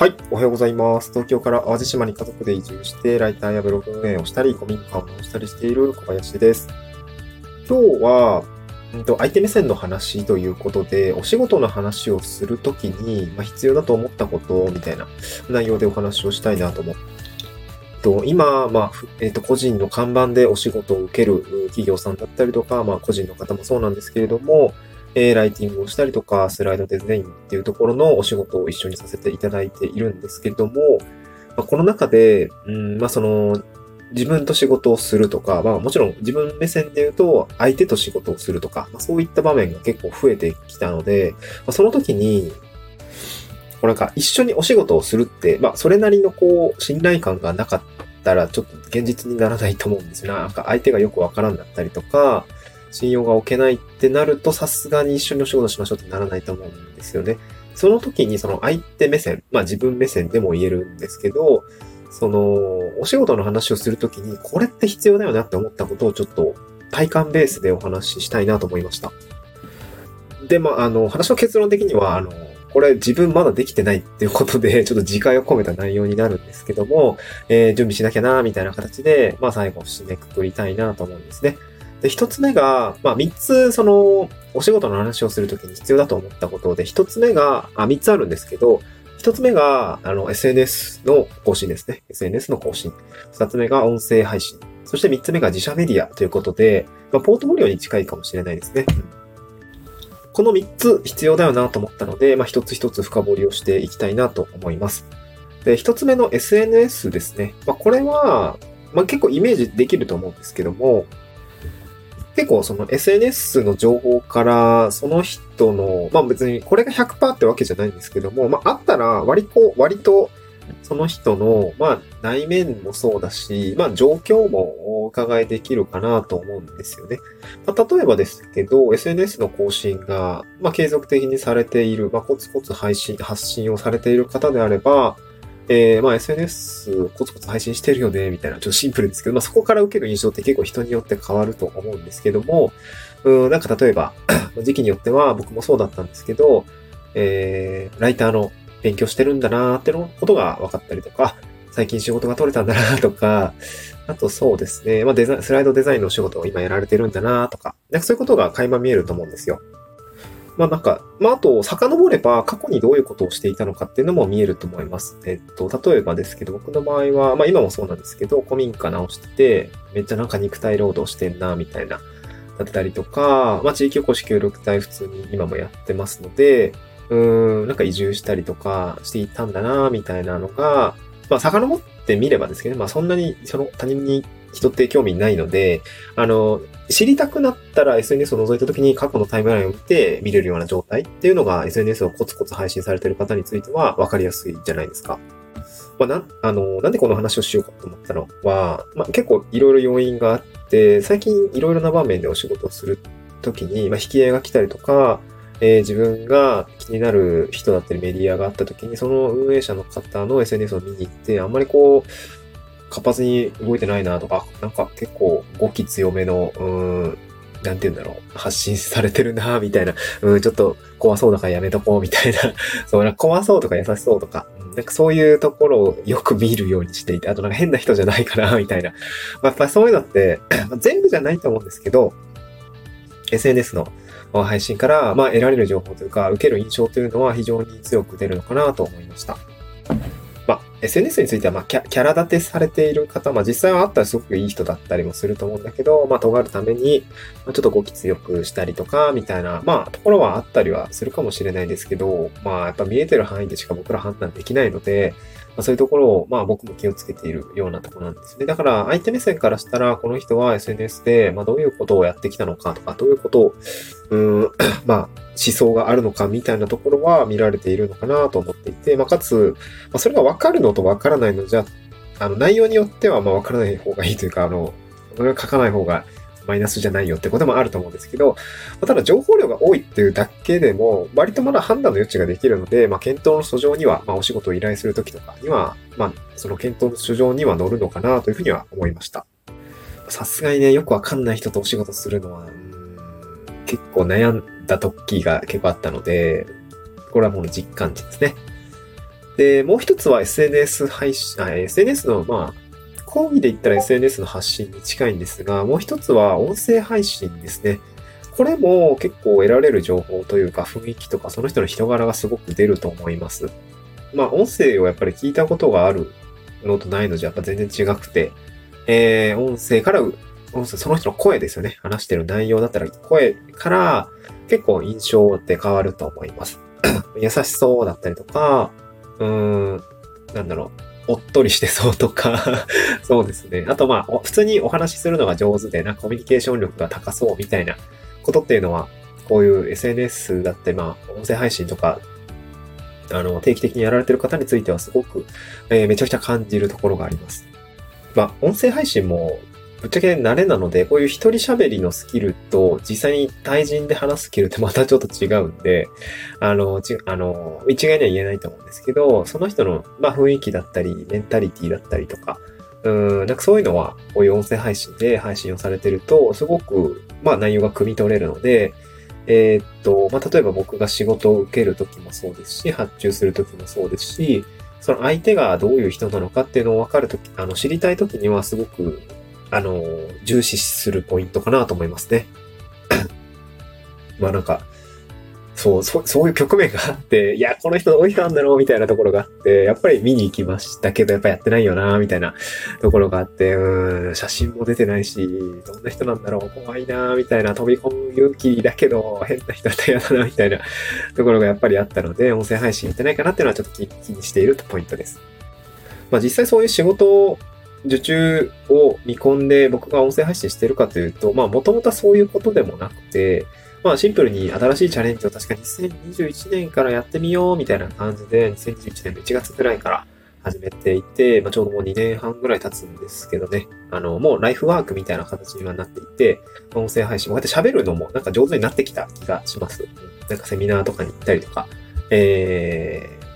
はい、おはようございます。東京から淡路島に家族で移住して、ライターやブログ運営をしたり、古民家をしたりしている小林です。今日は、うんと、相手目線の話ということで、お仕事の話をするときに、まあ、必要だと思ったことみたいな内容でお話をしたいなと思ってと、今、まあ、えっ、ー、と、個人の看板でお仕事を受ける企業さんだったりとか、まあ、個人の方もそうなんですけれども、えー、ライティングをしたりとか、スライドデザインっていうところのお仕事を一緒にさせていただいているんですけれども、まあ、この中で、うん、まあその、自分と仕事をするとか、まあもちろん自分目線で言うと、相手と仕事をするとか、まあ、そういった場面が結構増えてきたので、まあ、その時に、こうなんか一緒にお仕事をするって、まあそれなりのこう、信頼感がなかったら、ちょっと現実にならないと思うんですよ。なんか相手がよくわからんだったりとか、信用が置けないってなると、さすがに一緒にお仕事しましょうってならないと思うんですよね。その時にその相手目線、まあ自分目線でも言えるんですけど、その、お仕事の話をするときに、これって必要だよなって思ったことをちょっと体感ベースでお話ししたいなと思いました。で、まあ、あの、話の結論的には、あの、これ自分まだできてないっていうことで、ちょっと自戒を込めた内容になるんですけども、えー、準備しなきゃな、みたいな形で、まあ最後締めくくりたいなと思うんですね。で、一つ目が、まあ、三つ、その、お仕事の話をするときに必要だと思ったことで、一つ目が、あ、三つあるんですけど、一つ目が、あの、SNS の更新ですね。SNS の更新。二つ目が音声配信。そして三つ目が自社メディアということで、まあ、ポートフォリオに近いかもしれないですね。この三つ必要だよなと思ったので、まあ、一つ一つ深掘りをしていきたいなと思います。で、一つ目の SNS ですね。まあ、これは、まあ、結構イメージできると思うんですけども、結構その SNS の情報からその人の、まあ別にこれが100%ってわけじゃないんですけども、まああったら割と、割とその人の、まあ内面もそうだし、まあ状況もお伺いできるかなと思うんですよね。まあ、例えばですけど、SNS の更新が、まあ継続的にされている、まあコツコツ配信、発信をされている方であれば、えー、まあ SNS コツコツ配信してるよね、みたいな、ちょっとシンプルですけど、まあそこから受ける印象って結構人によって変わると思うんですけども、うん、なんか例えば、時期によっては僕もそうだったんですけど、えー、ライターの勉強してるんだなーってのことが分かったりとか、最近仕事が取れたんだなとか、あとそうですね、まあデザインスライドデザインの仕事を今やられてるんだなとか、なんかそういうことが垣間見えると思うんですよ。まあなんか、まああと、遡れば過去にどういうことをしていたのかっていうのも見えると思います。えっと、例えばですけど、僕の場合は、まあ今もそうなんですけど、古民家直してて、めっちゃなんか肉体労働してんな、みたいな、だったりとか、まあ地域おこし協力隊普通に今もやってますので、うーん、なんか移住したりとかしていたんだな、みたいなのが、まあ遡ってみればですけど、まあそんなにその他人に人って興味ないので、あの、知りたくなったら SNS を覗いた時に過去のタイムラインを見て見れるような状態っていうのが SNS をコツコツ配信されてる方については分かりやすいじゃないですか。まあ、な、あの、なんでこの話をしようかと思ったのは、まあ、結構いろいろ要因があって、最近いろいろな場面でお仕事をするときに、まあ、引き合いが来たりとか、えー、自分が気になる人だったりメディアがあったときに、その運営者の方の SNS を見に行って、あんまりこう、活発に動いてないなとか、なんか結構語気強めの、うん、なんて言うんだろう、発信されてるなみたいな、うん、ちょっと怖そうだからやめとこうみたいな、そう、な怖そうとか優しそうとか、なんかそういうところをよく見るようにしていて、あとなんか変な人じゃないかなみたいな。まあ、やっぱそういうのって、全部じゃないと思うんですけど、SNS の配信から、まあ、得られる情報というか、受ける印象というのは非常に強く出るのかなと思いました。まあ SNS については、まあキャ、キャラ立てされている方、まあ、実際はあったらすごくいい人だったりもすると思うんだけど、まあ、尖るために、ちょっとごき強くしたりとか、みたいな、まあ、ところはあったりはするかもしれないですけど、まあ、やっぱ見えてる範囲でしか僕ら判断できないので、ま、そういうところを、まあ僕も気をつけているようなところなんですね。だから相手目線からしたら、この人は SNS で、まあどういうことをやってきたのかとか、どういうことを、うん、まあ思想があるのかみたいなところは見られているのかなと思っていて、まあかつ、まそれがわかるのとわからないのじゃ、あの内容によってはまあわからない方がいいというか、あの、それは書かない方がマイナスじゃないよってこともあると思うんですけど、まただ情報量が多いっていうだけでも、割とまだ判断の余地ができるので、まあ、検討の訴状には、まあ、お仕事を依頼するときとかには、まあ、その検討の訴状には乗るのかなというふうには思いました。さすがにね、よくわかんない人とお仕事するのは、結構悩んだ時が結構あったので、これはもう実感値ですね。で、もう一つは SNS 配信、SNS の、まあ、講義で言ったら SNS の発信に近いんですが、もう一つは音声配信ですね。これも結構得られる情報というか雰囲気とかその人の人柄がすごく出ると思います。まあ音声をやっぱり聞いたことがあるのとないのじゃやっぱ全然違くて、えー、音声から、音声、その人の声ですよね。話してる内容だったら声から結構印象って変わると思います。優しそうだったりとか、うーん、なんだろう、おっとりしてそうとか そうですね。あとまあ、普通にお話しするのが上手でな、コミュニケーション力が高そうみたいなことっていうのは、こういう SNS だって、まあ、音声配信とか、あの、定期的にやられてる方についてはすごく、えー、めちゃくちゃ感じるところがあります。まあ、音声配信もぶっちゃけ慣れなので、こういう一人喋りのスキルと実際に対人で話すスキルってまたちょっと違うんで、あの、ち、あの、一概には言えないと思うんですけど、その人の、まあ、雰囲気だったり、メンタリティだったりとか、うん、なんかそういうのは、こういう音声配信で配信をされてると、すごく、まあ内容が汲み取れるので、えー、っと、まあ例えば僕が仕事を受けるときもそうですし、発注するときもそうですし、その相手がどういう人なのかっていうのを分かるとき、あの、知りたいときにはすごくあの、重視するポイントかなと思いますね。まあなんか、そう、そう、そういう局面があって、いや、この人どういう人なんだろうみたいなところがあって、やっぱり見に行きましたけど、やっぱやってないよなみたいなところがあって、うん、写真も出てないし、どんな人なんだろう怖いなみたいな、飛び込む勇気だけど、変な人だったら嫌だなみたいなところがやっぱりあったので、音声配信やってないかなっていうのはちょっと気にしているポイントです。まあ実際そういう仕事受注を見込んで僕が音声配信してるかというと、まあもともとそういうことでもなくて、まあシンプルに新しいチャレンジを確か2021年からやってみようみたいな感じで、2021年の1月くらいから始めていて、まあちょうどもう2年半ぐらい経つんですけどね、あの、もうライフワークみたいな形にはなっていて、音声配信、こうやって喋るのもなんか上手になってきた気がします。なんかセミナーとかに行ったりとか、えー、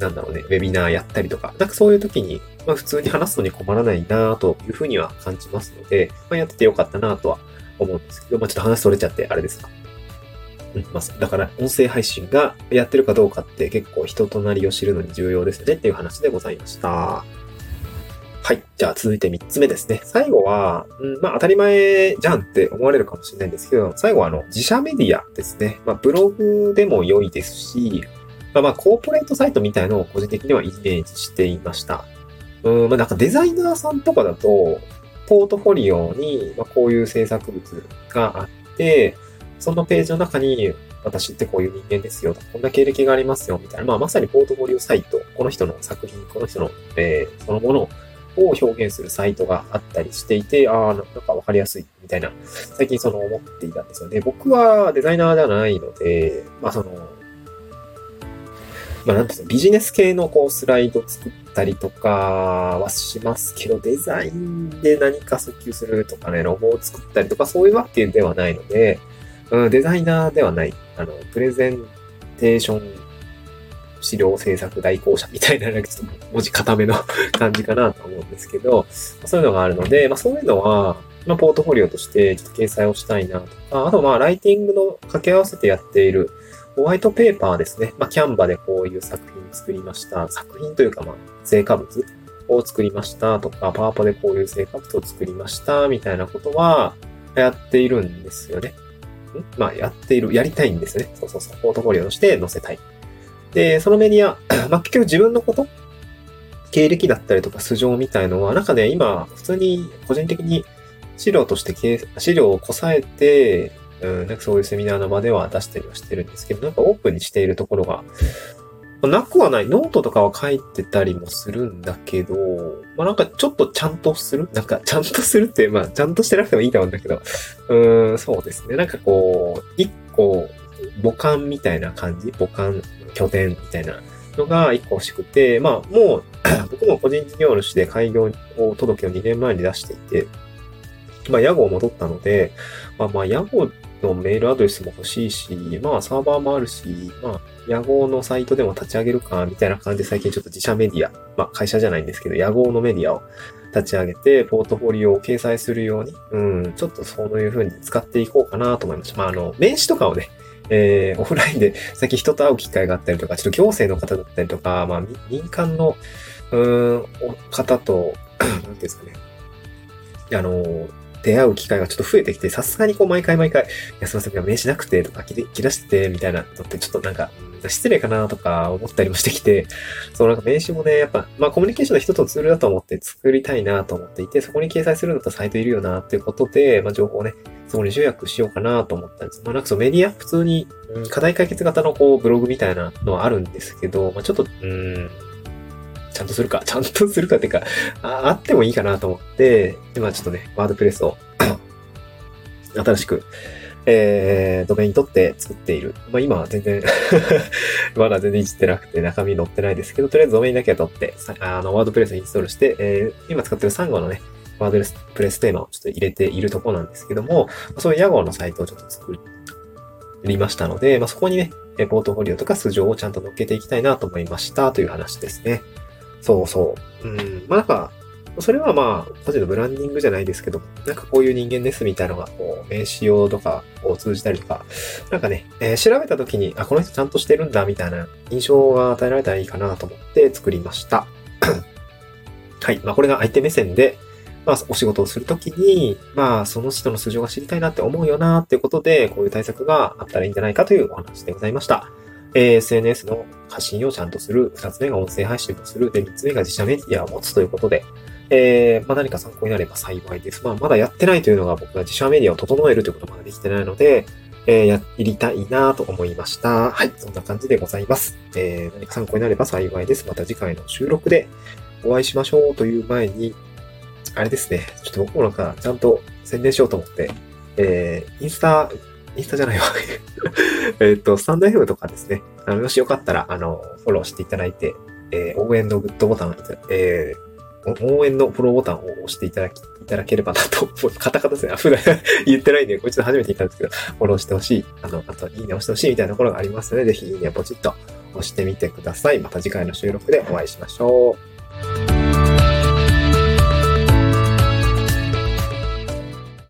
なんだろうね、ウェビナーやったりとか、なんかそういう時にまあ、普通に話すのに困らないなというふうには感じますので、まあ、やっててよかったなとは思うんですけど、まあ、ちょっと話それちゃってあれですか。うん、まあ、だから音声配信がやってるかどうかって結構人となりを知るのに重要ですねっていう話でございました。はい。じゃあ続いて3つ目ですね。最後は、うん、まあ当たり前じゃんって思われるかもしれないんですけど、最後はあの自社メディアですね。まあブログでも良いですし、まあまあコーポレートサイトみたいのを個人的にはイメージしていました。うん、まあ、なんかデザイナーさんとかだと、ポートフォリオに、まあこういう制作物があって、そのページの中に、私ってこういう人間ですよ、こんな経歴がありますよ、みたいな、まあ、まさにポートフォリオサイト、この人の作品、この人の、えー、そのものを表現するサイトがあったりしていて、ああ、なんかわかりやすい、みたいな、最近その思っていたんですよね。僕はデザイナーではないので、まあその、まあなんですか、ビジネス系のこうスライド作ったりとかはしますけど、デザインで何か訴求するとかね、ロゴを作ったりとかそういうわけではないので、うん、デザイナーではない。あの、プレゼンテーション資料制作代行者みたいな、ちょっと文字固めの感じかなと思うんですけど、そういうのがあるので、まあそういうのは、まあポートフォリオとしてちょっと掲載をしたいなとか、あとまあライティングの掛け合わせてやっている、ホワイトペーパーですね。まあ、キャンバでこういう作品作りました。作品というか、まあ、成果物を作りましたとか、パワポでこういう成果物を作りましたみたいなことはやっているんですよね。ん？まあ、やっている、やりたいんですね。そうそうそう。ポートフォリオとして載せたい。で、そのメディア、まあ、結局自分のこと？経歴だったりとか素性みたいのは、なんかね、今、普通に個人的に資料として、資料をこさえて、うん、なんかそういうセミナーの場では出したりはしてるんですけど、なんかオープンにしているところが、まあ、なくはない。ノートとかは書いてたりもするんだけど、まあなんかちょっとちゃんとする？なんかちゃんとするって、まあちゃんとしてなくてもいいと思うんだけど、うん、そうですね。なんかこう、一個母艦みたいな感じ？母艦拠点みたいなのが一個欲しくて、まあもう 僕も個人事業主で開業を届を2年前に出していて、まあ屋号戻ったので、まあまあ屋号のメールアドレスも欲しいし、まあサーバーもあるし、まあ野号のサイトでも立ち上げるか、みたいな感じで最近ちょっと自社メディア、まあ会社じゃないんですけど、野号のメディアを立ち上げて、ポートフォリオを掲載するように、うん、ちょっとそういう風に使っていこうかなと思いました。まああの、名刺とかをね、えー、オフラインで最近人と会う機会があったりとか、ちょっと行政の方だったりとか、まあ、民間の、うん、方と、なんていうんですかね。あの、出会う機会がちょっと増えてきて、さすがにこう毎回毎回、いや、すいません、名刺なくてとか、切らしてて、みたいなのってちょっとなんか、失礼かなとか思ったりもしてきて、そうなんか名刺もね、やっぱ、まあコミュニケーションの一つのツールだと思って作りたいなと思っていて、そこに掲載するんだったらサイトいるよなっていうことで、まあ情報をね、そこに集約しようかなと思ったんです。まあなんかそうメディア、普通に、課題解決型のこうブログみたいなのはあるんですけど、まあちょっと、うん、ちゃんとするか、ちゃんとするかっていうか、ああってもいいかなと思って、で、まあちょっとね、ワードプレスを 新しく、えー、ドメイン取って作っている。まあ今は全然 まだ全然いじってなくて中身載ってないですけど、とりあえずドメインだけは取って、あの、ワードプレスインストールして、えー、今使ってる3号のね、ワードプレステーマをちょっと入れているとこなんですけども、そういう屋号のサイトをちょっと作りましたので、まあ、そこにね、ポートフォリオとか素性をちゃんと乗っけていきたいなと思いましたという話ですね。そうそう。うん。まあなんか、それはまあ、個人のブランディングじゃないですけど、なんかこういう人間ですみたいなのが、こう、名刺用とかを通じたりとか、なんかね、えー、調べた時に、あ、この人ちゃんとしてるんだ、みたいな印象が与えられたらいいかなと思って作りました。はい。まあ、これが相手目線で、まあ、お仕事をするときに、まあ、その人の素性が知りたいなって思うよなっていうことで、こういう対策があったらいいんじゃないかというお話でございました。えー、SNS の発信をちゃんとする。二つ目が音声配信をする。で、三つ目が自社メディアを持つということで、えー、まあ、何か参考になれば幸いです。まあ、まだやってないというのが僕が自社メディアを整えるということまだできてないので、えー、やりたいなと思いました。はい、そんな感じでございます。えー、何か参考になれば幸いです。また次回の収録でお会いしましょうという前に、あれですね、ちょっと僕もなんかちゃんと宣伝しようと思って、えー、インスタ、インスタじゃないわ。えっと、スタンド FM とかですね、あの、もしよかったら、あの、フォローしていただいて、えー、応援のグッドボタン、えー、応援のフォローボタンを押していただき、いただければなと、カタカタですね。普段 言ってないんで、こいつ初めて言ったんですけど、フォローしてほしい。あの、あと、いいね押してほしいみたいなところがありますので、ぜひいいねポチッと押してみてください。また次回の収録でお会いしましょう。